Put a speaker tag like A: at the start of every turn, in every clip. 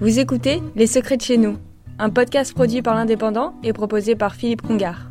A: Vous écoutez Les Secrets de chez nous, un podcast produit par l'Indépendant et proposé par Philippe Congar.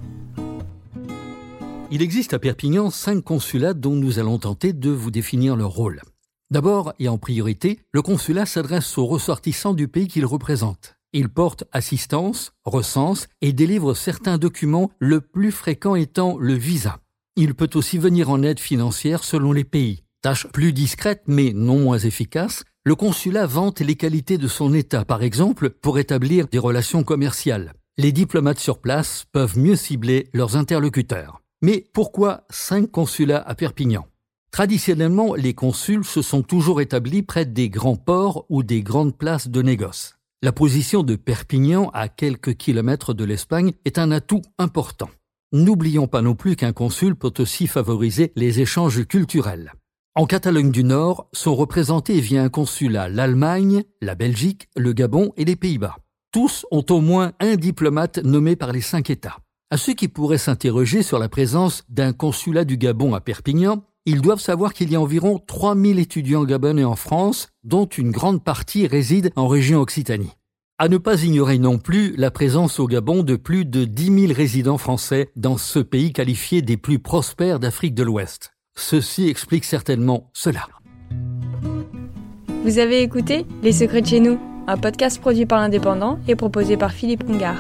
B: Il existe à Perpignan cinq consulats dont nous allons tenter de vous définir leur rôle. D'abord et en priorité, le consulat s'adresse aux ressortissants du pays qu'il représente. Il porte assistance, recense et délivre certains documents, le plus fréquent étant le visa. Il peut aussi venir en aide financière selon les pays. Tâche plus discrète mais non moins efficace, le consulat vante les qualités de son État, par exemple, pour établir des relations commerciales. Les diplomates sur place peuvent mieux cibler leurs interlocuteurs. Mais pourquoi cinq consulats à Perpignan? Traditionnellement, les consuls se sont toujours établis près des grands ports ou des grandes places de négoce. La position de Perpignan, à quelques kilomètres de l'Espagne, est un atout important. N'oublions pas non plus qu'un consul peut aussi favoriser les échanges culturels. En Catalogne du Nord sont représentés via un consulat l'Allemagne, la Belgique, le Gabon et les Pays-Bas. Tous ont au moins un diplomate nommé par les cinq États. À ceux qui pourraient s'interroger sur la présence d'un consulat du Gabon à Perpignan, ils doivent savoir qu'il y a environ 3000 étudiants gabonais en France, dont une grande partie réside en région Occitanie. À ne pas ignorer non plus la présence au Gabon de plus de 10 000 résidents français dans ce pays qualifié des plus prospères d'Afrique de l'Ouest. Ceci explique certainement cela.
A: Vous avez écouté Les Secrets de chez nous, un podcast produit par l'Indépendant et proposé par Philippe Congar.